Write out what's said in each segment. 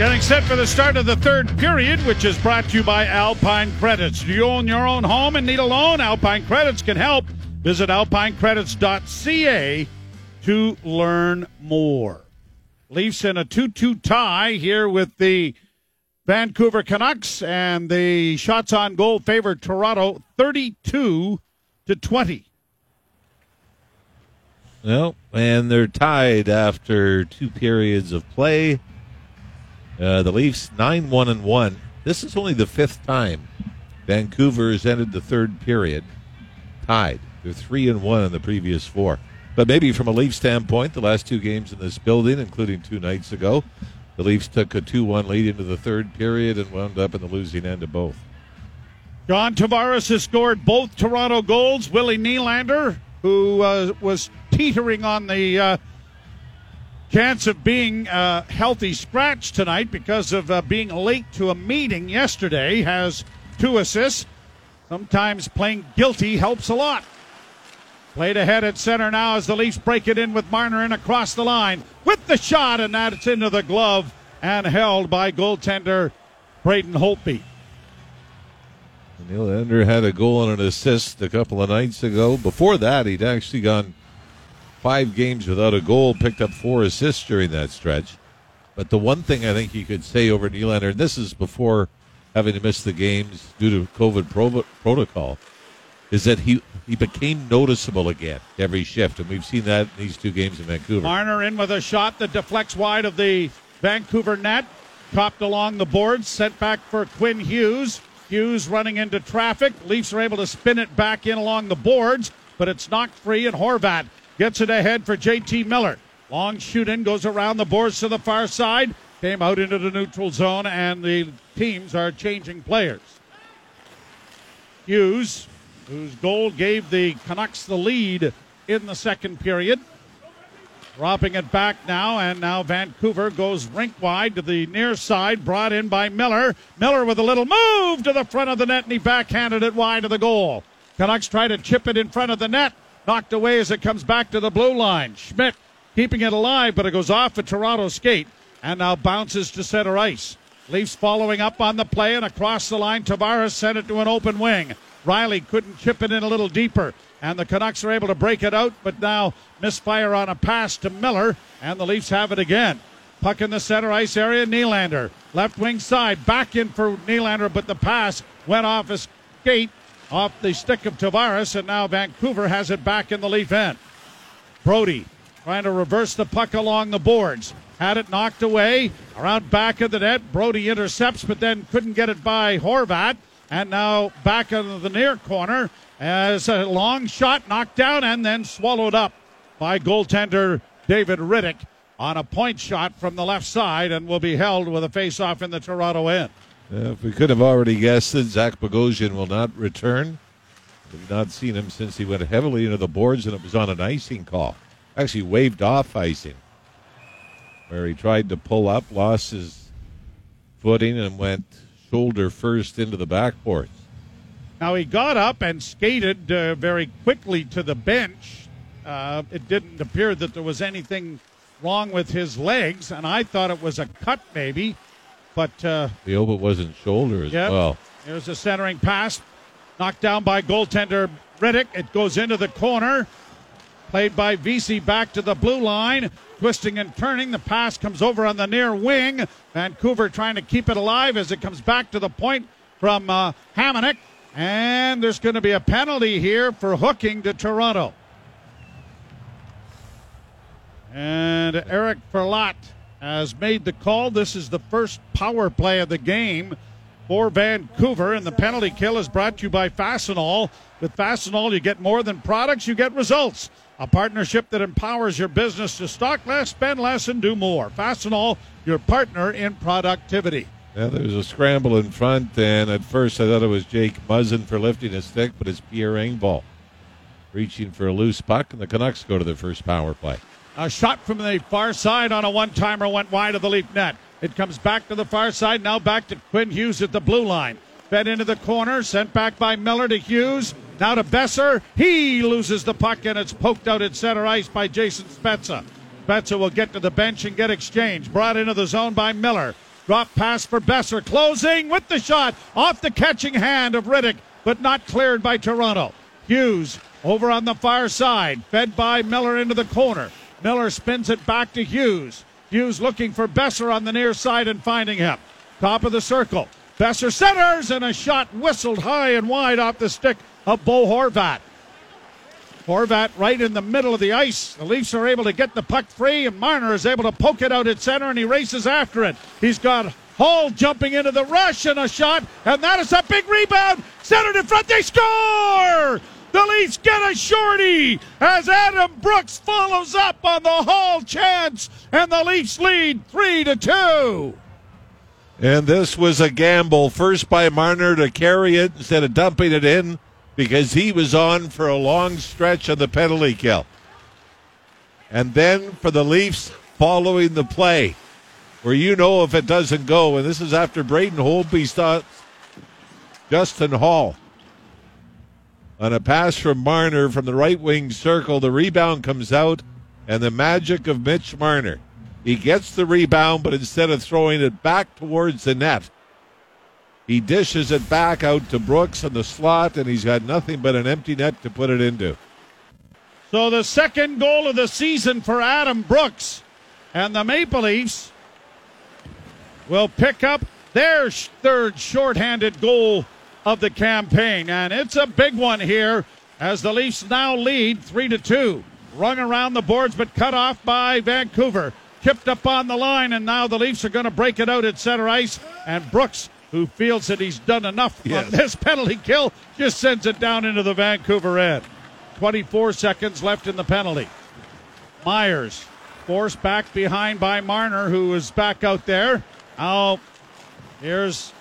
Getting set for the start of the third period, which is brought to you by Alpine Credits. Do you own your own home and need a loan? Alpine Credits can help. Visit alpinecredits.ca to learn more. Leafs in a 2 2 tie here with the Vancouver Canucks, and the shots on goal favor Toronto 32 to 20. Well, and they're tied after two periods of play. Uh, the Leafs nine one and one. This is only the fifth time Vancouver has ended the third period tied. They're three and one in the previous four. But maybe from a Leaf standpoint, the last two games in this building, including two nights ago, the Leafs took a 2 1 lead into the third period and wound up in the losing end of both. John Tavares has scored both Toronto goals. Willie Nylander, who uh, was teetering on the uh, chance of being a healthy scratch tonight because of uh, being late to a meeting yesterday, has two assists. Sometimes playing guilty helps a lot. Played ahead at center now as the Leafs break it in with Marner in across the line with the shot, and that's into the glove and held by goaltender Braden Holtby. Nylander had a goal and an assist a couple of nights ago. Before that, he'd actually gone five games without a goal, picked up four assists during that stretch. But the one thing I think you could say over Nylander, and this is before having to miss the games due to COVID pro- protocol, is that he he became noticeable again every shift, and we've seen that in these two games in Vancouver. Marner in with a shot that deflects wide of the Vancouver net, copped along the boards, sent back for Quinn Hughes. Hughes running into traffic. Leafs are able to spin it back in along the boards, but it's knocked free, and Horvat gets it ahead for JT Miller. Long shoot in goes around the boards to the far side, came out into the neutral zone, and the teams are changing players. Hughes whose goal gave the Canucks the lead in the second period. Dropping it back now, and now Vancouver goes rink wide to the near side, brought in by Miller. Miller with a little move to the front of the net, and he backhanded it wide of the goal. Canucks try to chip it in front of the net, knocked away as it comes back to the blue line. Schmidt keeping it alive, but it goes off a Toronto skate and now bounces to center ice. Leafs following up on the play and across the line. Tavares sent it to an open wing. Rielly couldn't chip it in a little deeper, and the Canucks are able to break it out, but now misfire on a pass to Miller, and the Leafs have it again. Puck in the center ice area, Nylander. Left wing side, back in for Nylander, but the pass went off his skate, off the stick of Tavares, and now Vancouver has it back in the Leaf end. Brodie trying to reverse the puck along the boards. Had it knocked away around back of the net. Brodie intercepts, but then couldn't get it by Horvat. And now back into the near corner as a long shot knocked down and then swallowed up by goaltender David Rittich on a point shot from the left side and will be held with a face-off in the Toronto end. Uh, if we could have already guessed that Zach Bogosian will not return. We've not seen him since he went heavily into the boards and it was on an icing call. Actually waved off icing. Where he tried to pull up, lost his footing and went shoulder first into the backboards. Now he got up and skated uh, very quickly to the bench. Uh, it didn't appear that there was anything wrong with his legs, and I thought it was a cut maybe, but uh, we hope it wasn't shoulder as yep. well. There's a centering pass, knocked down by goaltender Rittich. It goes into the corner. Played by VC back to the blue line. Twisting and turning. The pass comes over on the near wing. Vancouver trying to keep it alive as it comes back to the point from uh, Hamonic. And there's going to be a penalty here for hooking to Toronto. And Eric Furlatt has made the call. This is the first power play of the game for Vancouver. And the penalty kill is brought to you by Fastenal. With Fastenal, you get more than products, you get results. A partnership that empowers your business to stock less, spend less, and do more. Fastenal, your partner in productivity. Yeah, there was a scramble in front, and at first I thought it was Jake Muzzin for lifting a stick, but it's Pierre Engvall reaching for a loose puck, and the Canucks go to their first power play. A shot from the far side on a one timer went wide of the Leaf net. It comes back to the far side, now back to Quinn Hughes at the blue line. Fed into the corner, sent back by Miller to Hughes. Now to Boeser. He loses the puck and it's poked out at center ice by Jason Spezza. Spezza will get to the bench and get exchanged. Brought into the zone by Miller. Drop pass for Boeser. Closing with the shot off the catching hand of Rittich, but not cleared by Toronto. Hughes over on the far side, fed by Miller into the corner. Miller spins it back to Hughes. Hughes looking for Boeser on the near side and finding him. Top of the circle. Boeser centers and a shot whistled high and wide off the stick of Bo Horvat. Horvat right in the middle of the ice. The Leafs are able to get the puck free, and Marner is able to poke it out at center, and he races after it. He's got Holl jumping into the rush and a shot, and that is a big rebound. Centered in front, they score! The Leafs get a shorty as Adam Brooks follows up on the Holl chance, and the Leafs lead three to two. And this was a gamble, first by Marner to carry it instead of dumping it in because he was on for a long stretch on the penalty kill. And then for the Leafs following the play, where you know if it doesn't go, and this is after Braden Holtby stops Justin Holl. On a pass from Marner from the right wing circle, the rebound comes out, and the magic of Mitch Marner. He gets the rebound, but instead of throwing it back towards the net, he dishes it back out to Brooks in the slot, and he's got nothing but an empty net to put it into. So the second goal of the season for Adam Brooks. And the Maple Leafs will pick up their third shorthanded goal of the campaign. And it's a big one here as the Leafs now lead 3 to 2. Rung around the boards but cut off by Vancouver. Tipped up on the line, and now the Leafs are going to break it out at center ice. And Brooks, who feels that he's done enough yes. on this penalty kill, just sends it down into the Vancouver end. 24 seconds left in the penalty. Myers forced back behind by Marner, who is back out there. Now, here's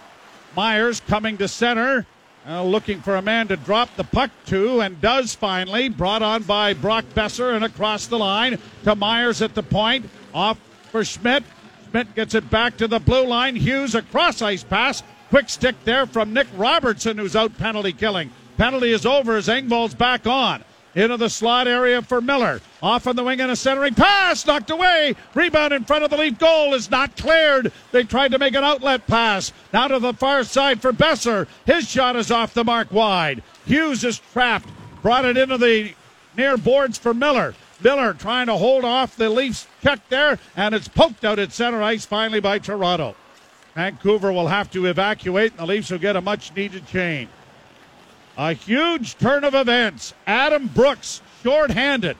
Myers coming to center, uh, looking for a man to drop the puck to, and does finally. Brought on by Brock Boeser and across the line to Myers at the point. Off for Schmidt. Schmidt gets it back to the blue line. Hughes a cross ice pass. Quick stick there from Nick Robertson, who's out penalty killing. Penalty is over as Engvall's back on. Into the slot area for Miller. Off on the wing and a centering pass knocked away. Rebound in front of the Leaf goal is not cleared. They tried to make an outlet pass. Now to the far side for Boeser. His shot is off the mark wide. Hughes is trapped. Brought it into the near boards for Miller. Miller trying to hold off the Leafs check there, and it's poked out at center ice finally by Toronto. Vancouver will have to evacuate, and the Leafs will get a much needed change. A huge turn of events. Adam Brooks, short-handed.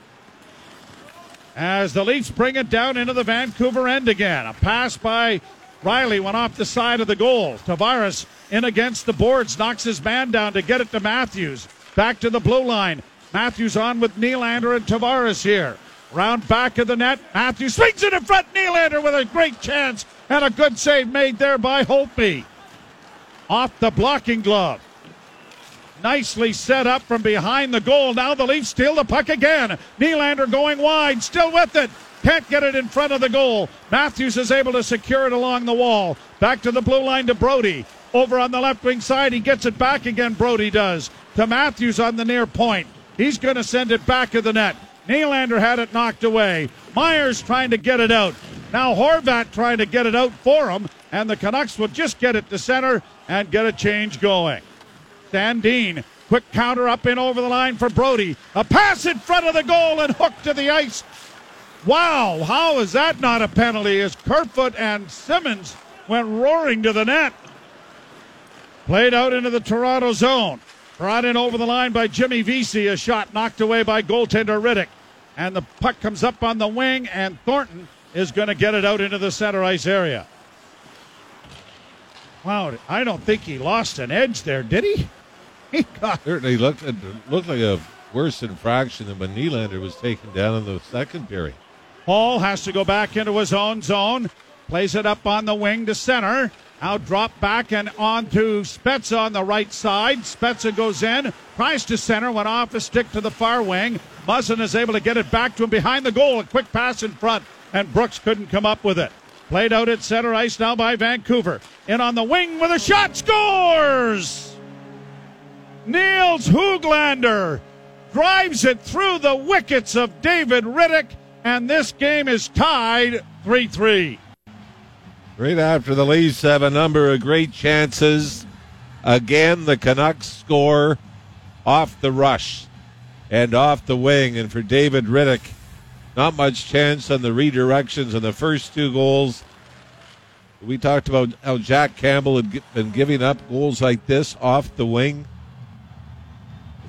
As the Leafs bring it down into the Vancouver end again. A pass by Rielly went off the side of the goal. Tavares in against the boards, knocks his man down to get it to Matthews. Back to the blue line. Matthews on with Nylander and Tavares here. Round back of the net. Matthews swings it in front. Nylander with a great chance and a good save made there by Holtby. Off the blocking glove. Nicely set up from behind the goal. Now the Leafs steal the puck again. Nylander going wide, still with it. Can't get it in front of the goal. Matthews is able to secure it along the wall. Back to the blue line to Brodie. Over on the left wing side, he gets it back again. Brodie does to Matthews on the near point. He's going to send it back to the net. Nylander had it knocked away. Myers trying to get it out. Now Horvat trying to get it out for him, and the Canucks will just get it to center and get a change going. Sandin, quick counter up and over the line for Brodie. A pass in front of the goal and hooked to the ice. Wow, how is that not a penalty as Kerfoot and Simmonds went roaring to the net? Played out into the Toronto zone. Brought in over the line by Jimmy Vesey. A shot knocked away by goaltender Rittich. And the puck comes up on the wing, and Thornton is going to get it out into the center ice area. Wow, I don't think he lost an edge there, did he? He got Certainly looked it looked like a worse infraction than when Nylander was taken down in the second period. Holl has to go back into his own zone. Plays it up on the wing to center. Now drop back and on to Spezza on the right side. Spezza goes in, tries to center, went off a stick to the far wing. Muzzin is able to get it back to him behind the goal. A quick pass in front, and Brooks couldn't come up with it. Played out at center ice now by Vancouver. In on the wing with a shot, scores! Nils Höglander drives it through the wickets of David Rittich, and this game is tied 3 3. Right after the Leafs have a number of great chances. Again, the Canucks score off the rush and off the wing. And for David Rittich, not much chance on the redirections on the first two goals. We talked about how Jack Campbell had been giving up goals like this off the wing.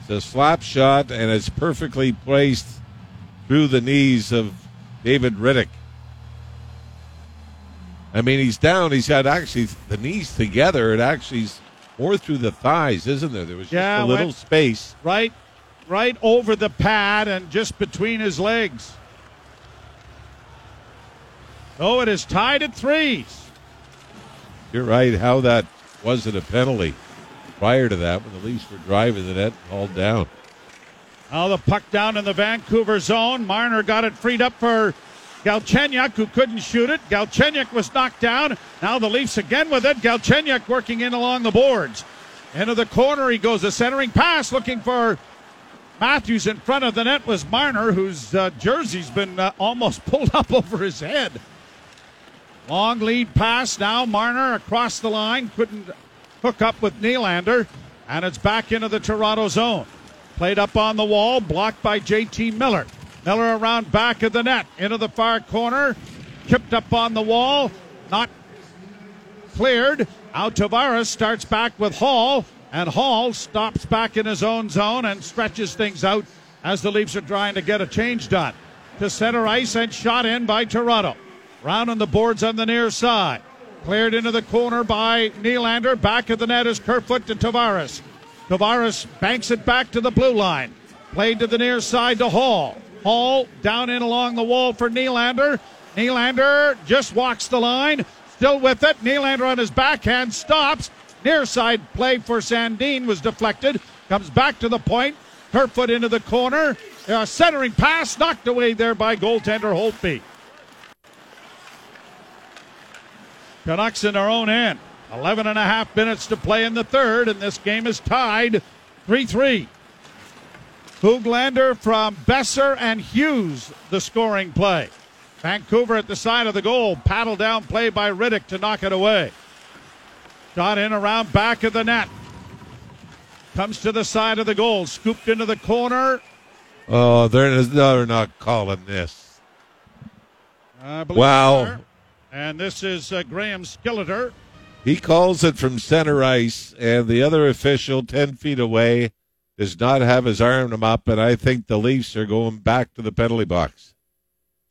It's a slap shot, and it's perfectly placed through the knees of David Rittich. I mean, he's down. He's got actually the knees together. It actually is more through the thighs, isn't there? There was just Yeah, a little space. Right, right over the pad and just between his legs. Oh, it is tied at threes. You're right. How that wasn't a penalty prior to that when the Leafs were driving the net hauled down. Now the puck down in the Vancouver zone. Marner got it freed up for Galchenyuk, who couldn't shoot it. Galchenyuk was knocked down. Now the Leafs again with it. Galchenyuk working in along the boards. Into the corner he goes. A centering pass looking for Matthews in front of the net was Marner, whose uh, jersey's been uh, almost pulled up over his head. Long lead pass now. Marner across the line. Couldn't hook up with Nylander. And it's back into the Toronto zone. Played up on the wall, blocked by JT Miller. Miller around back of the net, into the far corner, chipped up on the wall, not cleared. Out Tavares starts back with Holl, and Holl stops back in his own zone and stretches things out as the Leafs are trying to get a change done. To center ice and shot in by Toronto. Round on the boards on the near side. Cleared into the corner by Nylander. Back of the net is Kerfoot to Tavares. Tavares banks it back to the blue line. Played to the near side to Holl. Holl down in along the wall for Nylander. Nylander just walks the line. Still with it. Nylander on his backhand stops. Near side play for Sandin was deflected. Comes back to the point. Kerfoot into the corner. A centering pass knocked away there by goaltender Holtby. Canucks in their own end. 11 and a half minutes to play in the third, and this game is tied 3 3. Höglander from Boeser and Hughes, the scoring play. Vancouver at the side of the goal. Paddle down play by Rittich to knock it away. Shot in around back of the net. Comes to the side of the goal. Scooped into the corner. Oh, they're, they're not calling this. Wow. And this is uh, Graham Skilliter. He calls it from center ice, and the other official, 10 feet away, does not have his arm up, and I think the Leafs are going back to the penalty box.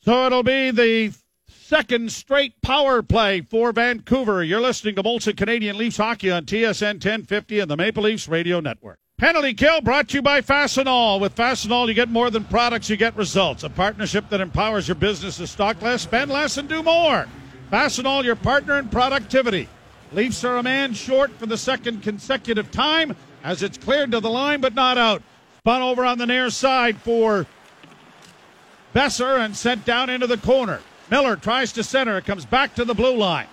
So it'll be the second straight power play for Vancouver. You're listening to Molson Canadian Leafs Hockey on TSN 1050 and the Maple Leafs Radio Network. Penalty kill brought to you by Fastenal. With Fastenal, you get more than products, you get results. A partnership that empowers your business to stock less, spend less, and do more. Fastenal, your partner in productivity. Leafs are a man short for the second consecutive time as it's cleared to the line but not out. Spun over on the near side for Boeser and sent down into the corner. Miller tries to center. It comes back to the blue line.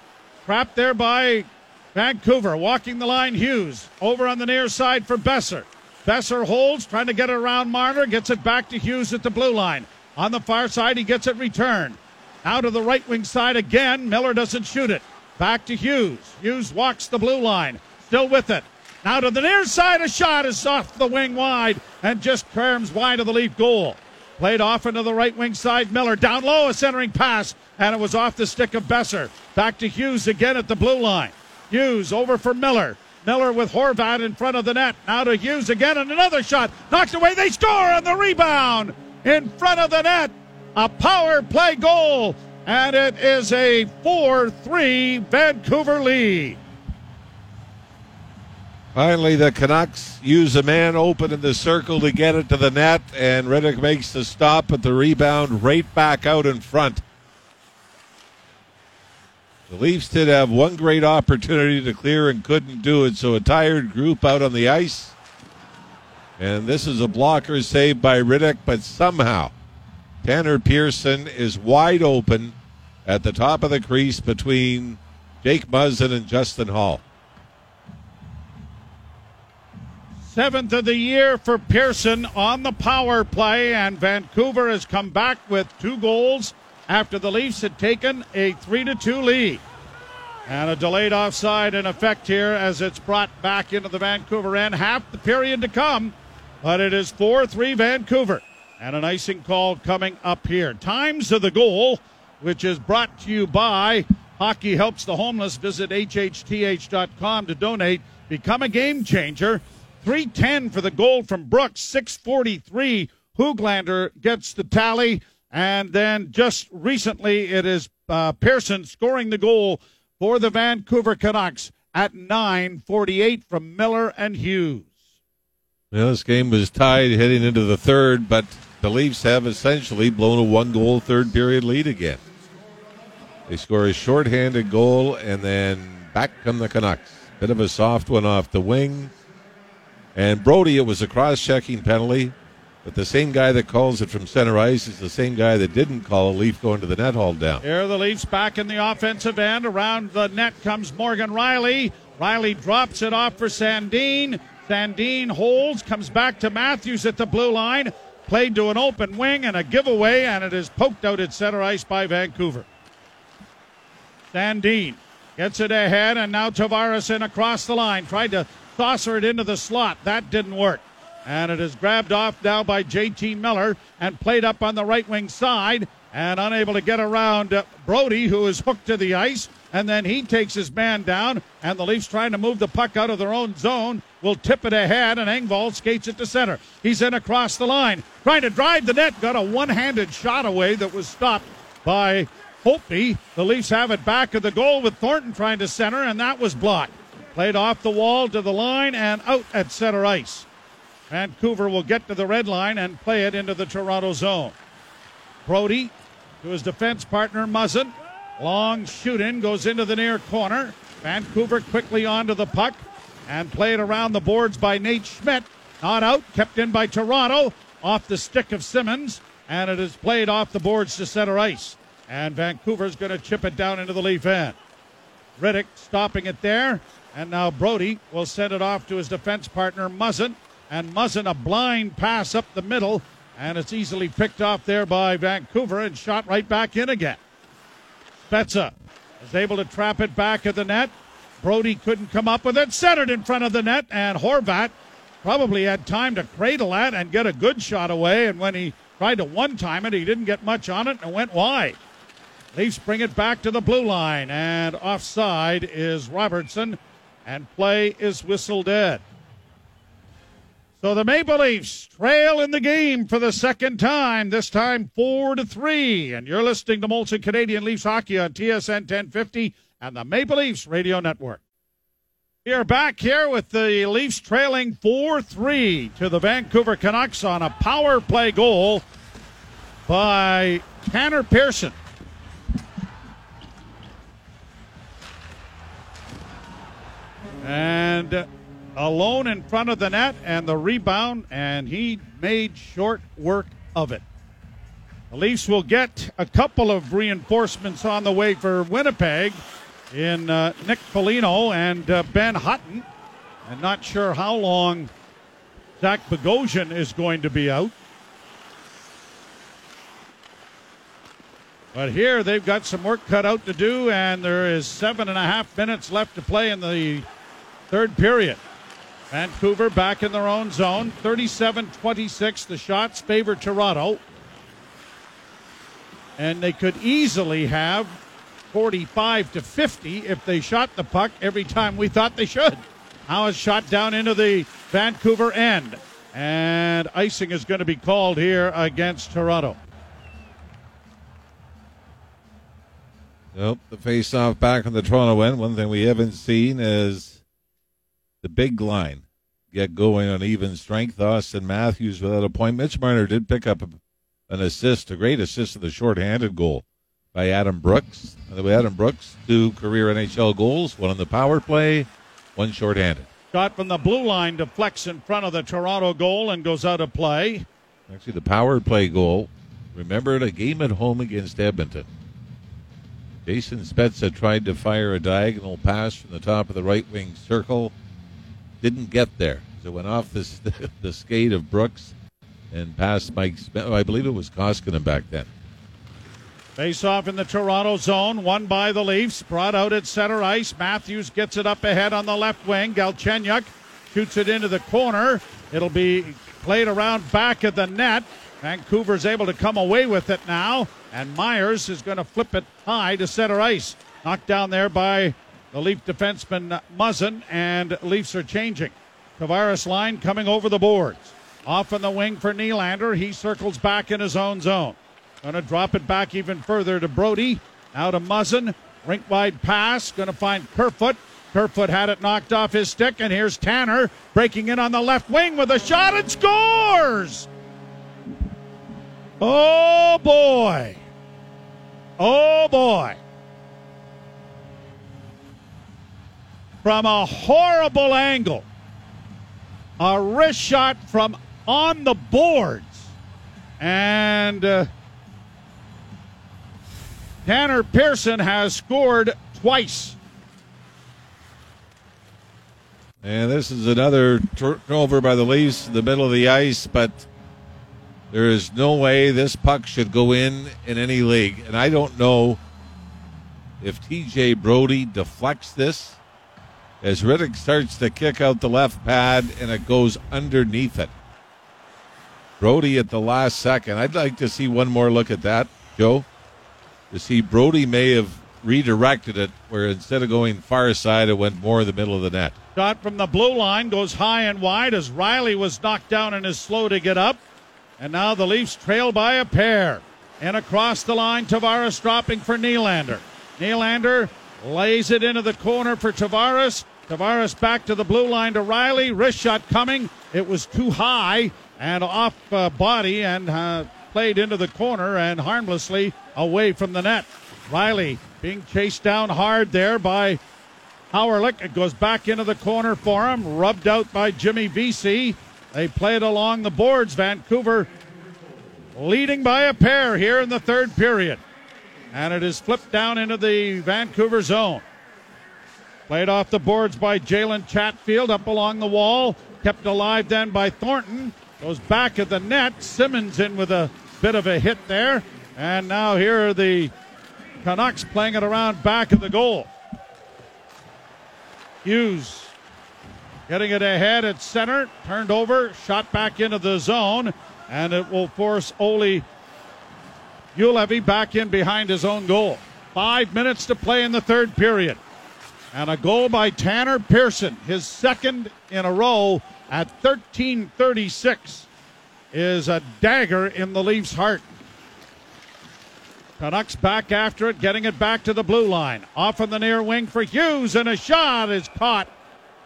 Trapped there by Vancouver. Walking the line, Hughes. Over on the near side for Boeser. Boeser holds, trying to get it around Marner. Gets it back to Hughes at the blue line. On the far side, he gets it returned. Out to the right wing side again. Miller doesn't shoot it. Back to Hughes. Hughes walks the blue line. Still with it. Now to the near side. A shot is off the wing wide and just curves wide of the Leaf goal. Played off into the right wing side. Miller down low, a centering pass, and it was off the stick of Boeser. Back to Hughes again at the blue line. Hughes over for Miller. Miller with Horvat in front of the net. Now to Hughes again, and another shot. Knocked away. They score on the rebound in front of the net. A power play goal, and it is a 4 3 Vancouver lead. Finally, the Canucks use a man open in the circle to get it to the net, and Rittich makes the stop at the rebound right back out in front. The Leafs did have one great opportunity to clear and couldn't do it, so a tired group out on the ice. And this is a blocker saved by Rittich, but somehow Tanner Pearson is wide open at the top of the crease between Jake Muzzin and Justin Holl. Seventh of the year for Pearson on the power play, and Vancouver has come back with two goals after the Leafs had taken a 3 to 2 lead. And a delayed offside in effect here as it's brought back into the Vancouver end. Half the period to come, but it is 4 3 Vancouver. And an icing call coming up here. Times of the goal, which is brought to you by Hockey Helps the Homeless. Visit hhth.com to donate. Become a game changer. 310 for the goal from Brooks, 643. Höglander gets the tally. And then just recently, it is uh, Pearson scoring the goal for the Vancouver Canucks at 9:48 from Miller and Hughes. Well, this game was tied heading into the third, but the Leafs have essentially blown a one-goal third period lead again. They score a shorthanded goal, and then back come the Canucks. Bit of a soft one off the wing. And Brodie, it was a cross-checking penalty. But the same guy that calls it from center ice is the same guy that didn't call a Leaf going to the net haul down. Here the Leafs back in the offensive end. Around the net comes Morgan Rielly. Rielly drops it off for Sandin. Sandin holds, comes back to Matthews at the blue line. Played to an open wing and a giveaway, and it is poked out at center ice by Vancouver. Sandin gets it ahead, and now Tavares in across the line. Tried to saucer it into the slot. That didn't work. And it is grabbed off now by JT Miller and played up on the right wing side and unable to get around uh, Brodie, who is hooked to the ice. And then he takes his man down, and the Leafs trying to move the puck out of their own zone will tip it ahead, and Engvall skates it to center. He's in across the line, trying to drive the net, got a one handed shot away that was stopped by Holtby. The Leafs have it back at the goal with Thornton trying to center, and that was blocked. Played off the wall to the line and out at center ice. Vancouver will get to the red line and play it into the Toronto zone. Brodie to his defense partner Muzzin. Long shoot in goes into the near corner. Vancouver quickly onto the puck and played around the boards by Nate Schmidt. Not out, kept in by Toronto off the stick of Simmonds, and it is played off the boards to center ice. And Vancouver's going to chip it down into the Leaf end. Rittich stopping it there, and now Brodie will send it off to his defense partner Muzzin and Muzzin a blind pass up the middle, and it's easily picked off there by Vancouver and shot right back in again. Spezza is able to trap it back at the net. Brodie couldn't come up with it, centered in front of the net, and Horvat probably had time to cradle that and get a good shot away. And when he tried to one time it, he didn't get much on it and went wide. Leafs bring it back to the blue line, and offside is Robertson, and play is whistled dead. So the Maple Leafs trail in the game for the second time, this time 4 to 3. And you're listening to Molson Canadian Leafs hockey on TSN 1050 and the Maple Leafs Radio Network. We are back here with the Leafs trailing 4 3 to the Vancouver Canucks on a power play goal by Tanner Pearson. And alone in front of the net and the rebound, and he made short work of it. The Leafs will get a couple of reinforcements on the way for Winnipeg in uh, Nick Foligno and uh, Ben Hutton. I'm not sure how long Zach Bogosian is going to be out. But here they've got some work cut out to do, and there is seven and a half minutes left to play in the third period. Vancouver back in their own zone. 37 26. The shots favor Toronto. And they could easily have 45 to 50 if they shot the puck every time we thought they should. Now it's shot down into the Vancouver end. And icing is going to be called here against Toronto. Nope, the face-off back on the Toronto end. One thing we haven't seen is the big line get going on even strength. Auston Matthews without a point. Mitch Marner did pick up an assist, a great assist to the short-handed goal by Adam Brooks. By the way, Adam Brooks, two career NHL goals, one on the power play, one short-handed. Shot from the blue line deflects in front of the Toronto goal and goes out of play. Actually, the power play goal. Remember a game at home against Edmonton. Jason Spezza tried to fire a diagonal pass from the top of the right wing circle didn't get there. So it went off the, the skate of Brooks and past Mike. I believe it was Koskinen back then. Face off in the Toronto zone, won by the Leafs. Brought out at center ice. Matthews gets it up ahead on the left wing. Galchenyuk shoots it into the corner. It'll be played around back of the net. Vancouver's able to come away with it now, and Myers is going to flip it high to center ice. Knocked down there by the Leaf defenseman Muzzin, and Leafs are changing. Tavares line coming over the boards. Off in the wing for Nylander. He circles back in his own zone. Going to drop it back even further to Brodie. Now to Muzzin. Rink wide pass. Going to find Kerfoot. Kerfoot had it knocked off his stick, and here's Tanner breaking in on the left wing with a shot and scores! Oh boy! Oh boy! From a horrible angle, a wrist shot from on the boards, and. Uh, Tanner Pearson has scored twice. And this is another turnover by the Leafs in the middle of the ice, but there is no way this puck should go in in any league. And I don't know if TJ Brodie deflects this as Rittich starts to kick out the left pad and it goes underneath it. Brodie at the last second. I'd like to see one more look at that, Joe to see Brodie may have redirected it where instead of going far side, it went more in the middle of the net. Shot from the blue line goes high and wide as Rielly was knocked down and is slow to get up. And now the Leafs trail by a pair. And across the line, Tavares dropping for Nylander. Nylander lays it into the corner for Tavares. Tavares back to the blue line to Rielly. Wrist shot coming. It was too high and off uh, body and uh, played into the corner and harmlessly away from the net. Rielly being chased down hard there by Howerlick. It goes back into the corner for him, rubbed out by Jimmy Vesey. They play it along the boards. Vancouver leading by a pair here in the third period. And it is flipped down into the Vancouver zone. Played off the boards by Jalen Chatfield up along the wall. Kept alive then by Thornton. Goes back at the net. Simmonds in with a bit of a hit there. And now here are the Canucks playing it around back of the goal. Hughes getting it ahead at center, turned over, shot back into the zone, and it will force Olli Juolevi back in behind his own goal. Five minutes to play in the third period. And a goal by Tanner Pearson, his second in a row at 1336, is a dagger in the Leafs' heart. Canucks back after it, getting it back to the blue line. Off on the near wing for Hughes, and a shot is caught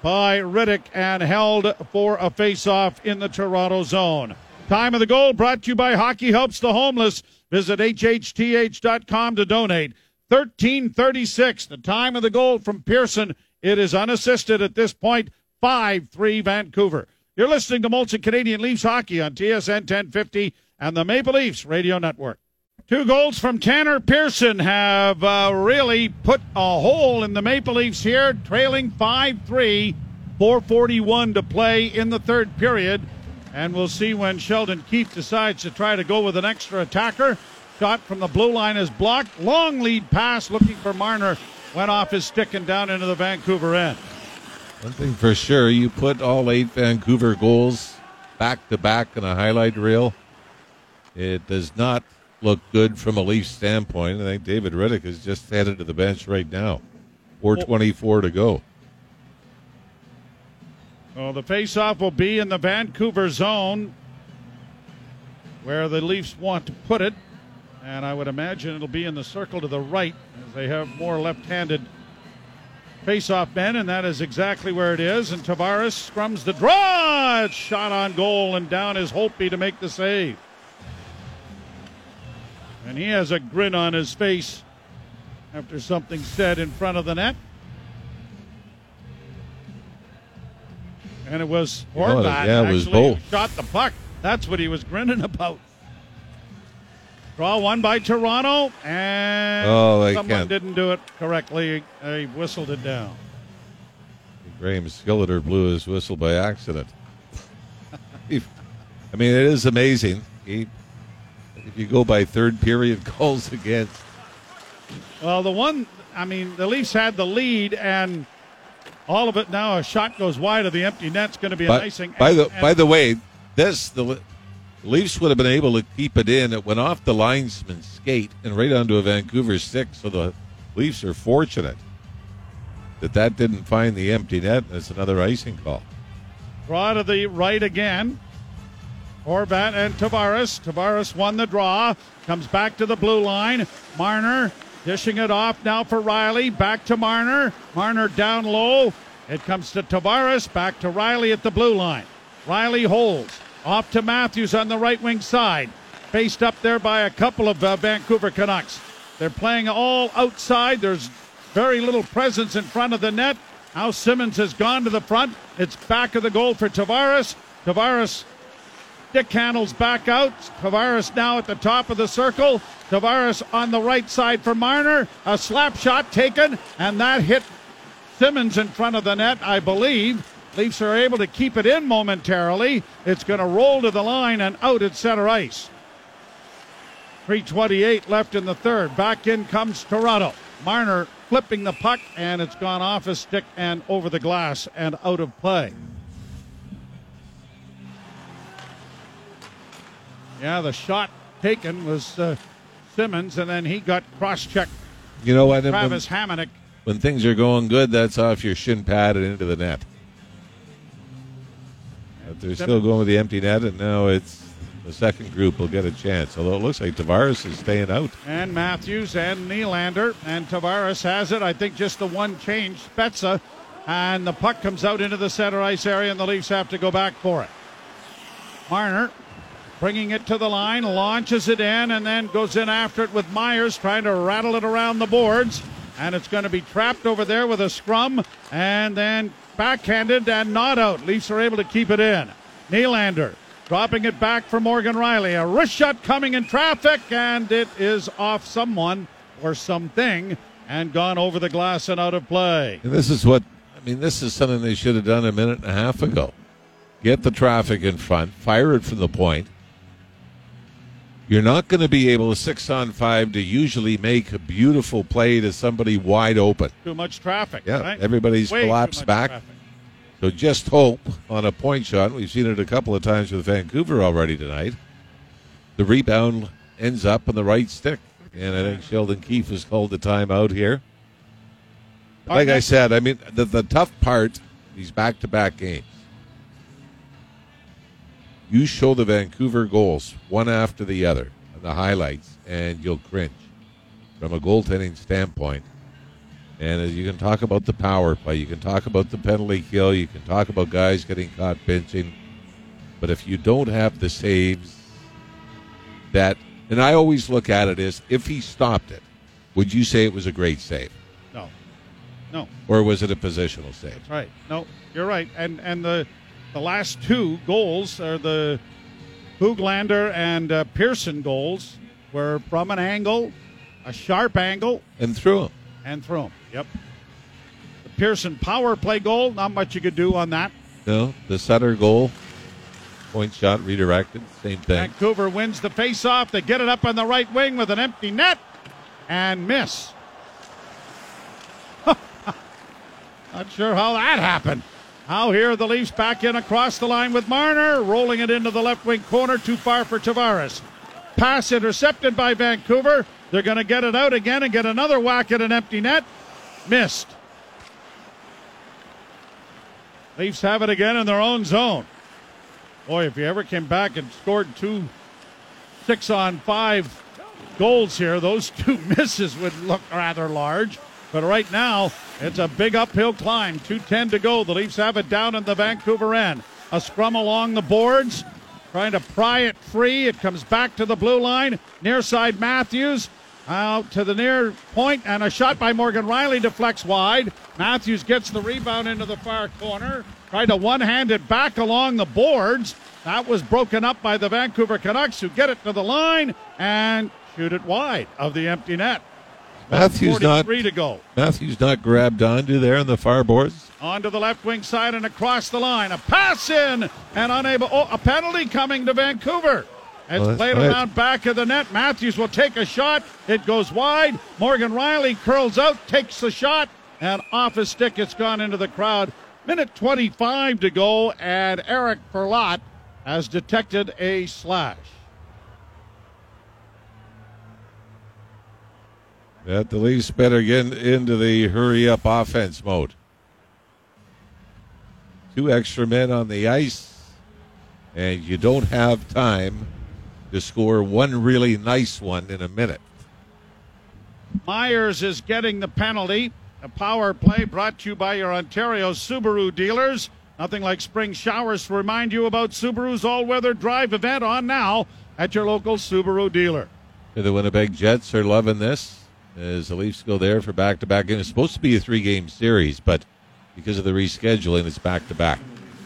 by Rittich and held for a face-off in the Toronto zone. Time of the goal brought to you by Hockey Helps the Homeless. Visit hhth.com to donate. 1336, the time of the goal from Pearson. It is unassisted at this point. 5 3 Vancouver. You're listening to Molson Canadian Leafs Hockey on TSN 1050 and the Maple Leafs Radio Network. Two goals from Tanner Pearson have uh, really put a hole in the Maple Leafs here, trailing 5 3, 441 to play in the third period. And we'll see when Sheldon Keefe decides to try to go with an extra attacker. Shot from the blue line is blocked. Long lead pass looking for Marner. Went off his stick and down into the Vancouver end. One thing for sure, you put all eight Vancouver goals back to back in a highlight reel. It does not look good from a Leaf standpoint. I think David Rittich is just headed to the bench right now. 424 to go. Well, the faceoff will be in the Vancouver zone where the Leafs want to put it. And I would imagine it'll be in the circle to the right as they have more left handed faceoff men, and that is exactly where it is. And Tavares scrums the draw. It's shot on goal, and down is Holtby to make the save. And he has a grin on his face after something said in front of the net. And it was Horvat. yeah, it was both. Shot the puck. That's what he was grinning about. Draw one by Toronto, and Oh, someone can't. didn't do it correctly. They whistled it down. Graham Skilliter blew his whistle by accident. I mean, it is amazing. He if you go by third period goals against. Well, the one, I mean, the Leafs had the lead, and all of it now a shot goes wide of the empty net. It's going to be an By, icing. by the and- by the way, this the Leafs would have been able to keep it in. It went off the linesman's skate and right onto a Vancouver stick. So the Leafs are fortunate that that didn't find the empty net. It's another icing call. Draw to the right again. Horvat and Tavares. Tavares won the draw. Comes back to the blue line. Marner dishing it off now for Rielly. Back to Marner. Marner down low. It comes to Tavares. Back to Rielly at the blue line. Rielly holds. Off to Matthews on the right wing side. Faced up there by a couple of uh, Vancouver Canucks. They're playing all outside. There's very little presence in front of the net. Now Simmonds has gone to the front. It's back of the goal for Tavares. Tavares stick handles back out. Tavares now at the top of the circle. Tavares on the right side for Marner. A slap shot taken, and that hit Simmonds in front of the net, I believe. Leafs are able to keep it in momentarily. It's going to roll to the line and out at center ice. 328 left in the third. Back in comes Toronto. Marner flipping the puck, and it's gone off his stick and over the glass and out of play. Yeah, the shot taken was uh, Simmonds, and then he got cross checked. You know what? When, Travis Hamonic. when things are going good, that's off your shin pad and into the net. But they're still going with the empty net, and now it's the second group will get a chance. Although it looks like Tavares is staying out. and Matthews and Nylander and Tavares has it. I think just the one change, Spezza, and the puck comes out into the center ice area, and the Leafs have to go back for it. Marner bringing it to the line, launches it in, and then goes in after it with Myers, trying to rattle it around the boards. And it's going to be trapped over there with a scrum, and then backhanded and not out. Leafs are able to keep it in. Nylander dropping it back for Morgan Rielly. A wrist shot coming in traffic, and it is off someone or something and gone over the glass and out of play. And this is what I mean. This is something they should have done a minute and a half ago. Get the traffic in front, fire it from the point. You're not going to be able to six on five to usually make a beautiful play to somebody wide open. Too much traffic. Yeah, right? everybody's Way collapsed back. traffic. So just hope on a point shot. We've seen it a couple of times with Vancouver already tonight. The rebound ends up on the right stick. And I think Sheldon Keefe has called the timeout here. Like I said, I mean, the, the tough part, these back to back games, you show the Vancouver goals one after the other the highlights, and you'll cringe from a goaltending standpoint. And as you can talk about the power play, you can talk about the penalty kill, you can talk about guys getting caught pinching. But if you don't have the saves that, and I always look at it as if he stopped it, would you say it was a great save? No. No. Or was it a positional save? That's right. No, you're right. And and the the last two goals are the Höglander and uh, Pearson goals were from an angle, a sharp angle, And through him. and through 'em. Yep. The Pearson power play goal, not much you could do on that. No, the Sutter goal, point shot redirected, same thing. Vancouver wins the face-off. They get it up on the right wing with an empty net and miss. Not sure how that happened. Now here the Leafs back in across the line with Marner, rolling it into the left wing corner, too far for Tavares. Pass intercepted by Vancouver. They're going to get it out again and get another whack at an empty net. Missed. Leafs have it again in their own zone. Boy, if you ever came back and scored two six on five goals here, those two misses would look rather large. But right now, it's a big uphill climb. 2.10 to go. The Leafs have it down in the Vancouver end. A scrum along the boards, trying to pry it free. It comes back to the blue line. Near side Matthews. Out to the near point, and a shot by Morgan Rielly deflects wide. Matthews gets the rebound into the far corner. Tried to one hand it back along the boards. That was broken up by the Vancouver Canucks, who get it to the line and shoot it wide of the empty net. Matthews not 43 to go. Matthews not grabbed onto there in the far boards. Onto the left wing side and across the line. A pass in and unable. Oh, a penalty coming to Vancouver. It's Well, played right. around back of the net. Matthews will take a shot. It goes wide. Morgan Rielly curls out, takes the shot, and off his stick, it's gone into the crowd. Minute 25 to go, and Eric Furlatt has detected a slash. That the Leafs better get into the hurry up offense mode. Two extra men on the ice, and you don't have time to score one really nice one in a minute. Myers is getting the penalty. A power play brought to you by your Ontario Subaru dealers. Nothing like spring showers to remind you about Subaru's all weather drive event on now at your local Subaru dealer. The Winnipeg Jets are loving this as the Leafs go there for back to back games. It's supposed to be a three game series, but because of the rescheduling, it's back to back.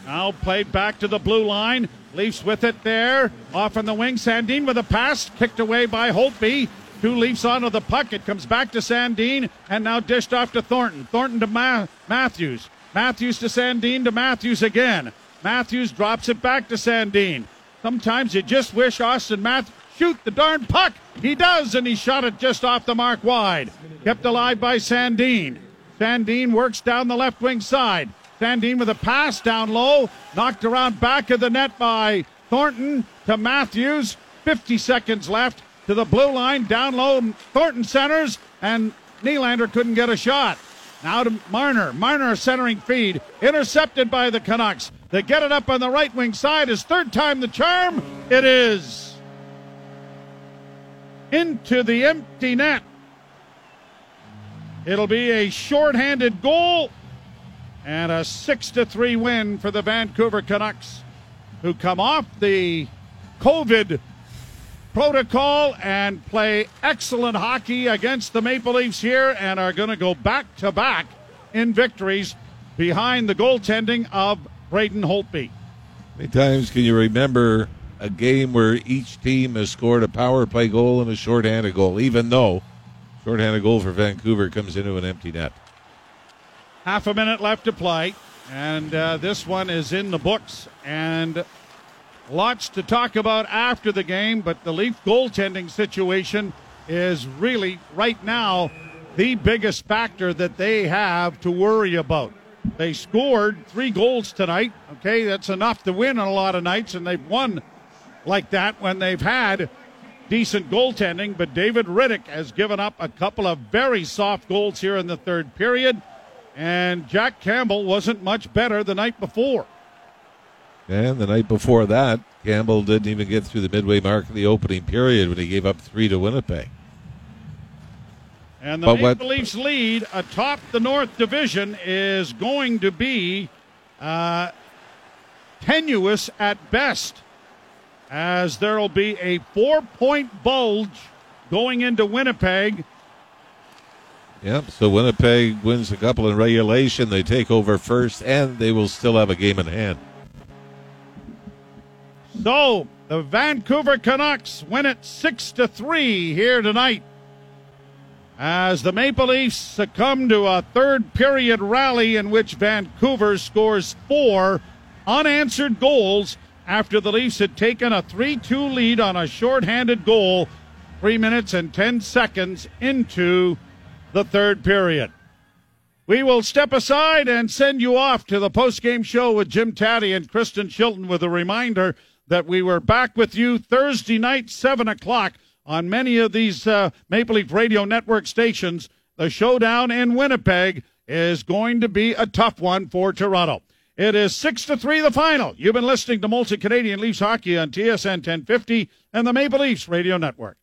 Now played back to the blue line. Leafs with it there. Off on the wing. Sandin with a pass. Kicked away by Holtby. Two Leafs onto the puck. It comes back to Sandin and now dished off to Thornton. Thornton to Ma- Matthews. Matthews to Sandin to Matthews again. Matthews drops it back to Sandin. Sometimes you just wish Auston Matthews shoot the darn puck. He does, and he shot it just off the mark wide. Kept alive by Sandin. Sandin works down the left wing side. Sandin with a pass down low, knocked around back of the net by Thornton to Matthews. 50 seconds left to the blue line, down low. Thornton centers, and Nylander couldn't get a shot. Now to Marner. Marner centering feed, intercepted by the Canucks. They get it up on the right wing side. His third time the charm. It is into the empty net. It'll be a shorthanded goal and a 6 to 3 win for the Vancouver Canucks who come off the COVID protocol and play excellent hockey against the Maple Leafs here and are going to go back to back in victories behind the goaltending of Braden Holtby. How many times can you remember a game where each team has scored a power play goal and a shorthanded goal, even though shorthanded goal for Vancouver comes into an empty net? Half a minute left to play, and uh, this one is in the books. And lots to talk about after the game, but the Leaf goaltending situation is really, right now, the biggest factor that they have to worry about. They scored three goals tonight. Okay, that's enough to win on a lot of nights, and they've won like that when they've had decent goaltending. But David Rittich has given up a couple of very soft goals here in the third period, and Jack Campbell wasn't much better the night before. And the night before that, Campbell didn't even get through the midway mark of the opening period when he gave up three to Winnipeg. And the But Maple Leafs lead atop the North Division is going to be uh, tenuous at best, as there will be a four point bulge going into Winnipeg. Yep. So Winnipeg wins a couple in regulation. They take over first, and they will still have a game in hand. So the Vancouver Canucks win it six to three here tonight. As the Maple Leafs succumb to a third period rally in which Vancouver scores four unanswered goals after the Leafs had taken a 3 2 lead on a shorthanded goal three minutes and 10 seconds into the third period. We will step aside and send you off to the post-game show with Jim Tatti and Kristen Shilton with a reminder that we were back with you Thursday night, 7 o'clock on many of these uh, Maple Leaf Radio Network stations. The showdown in Winnipeg is going to be a tough one for Toronto. It is 6 to 3 the final. You've been listening to Molson Canadian Leafs Hockey on TSN 1050 and the Maple Leafs Radio Network.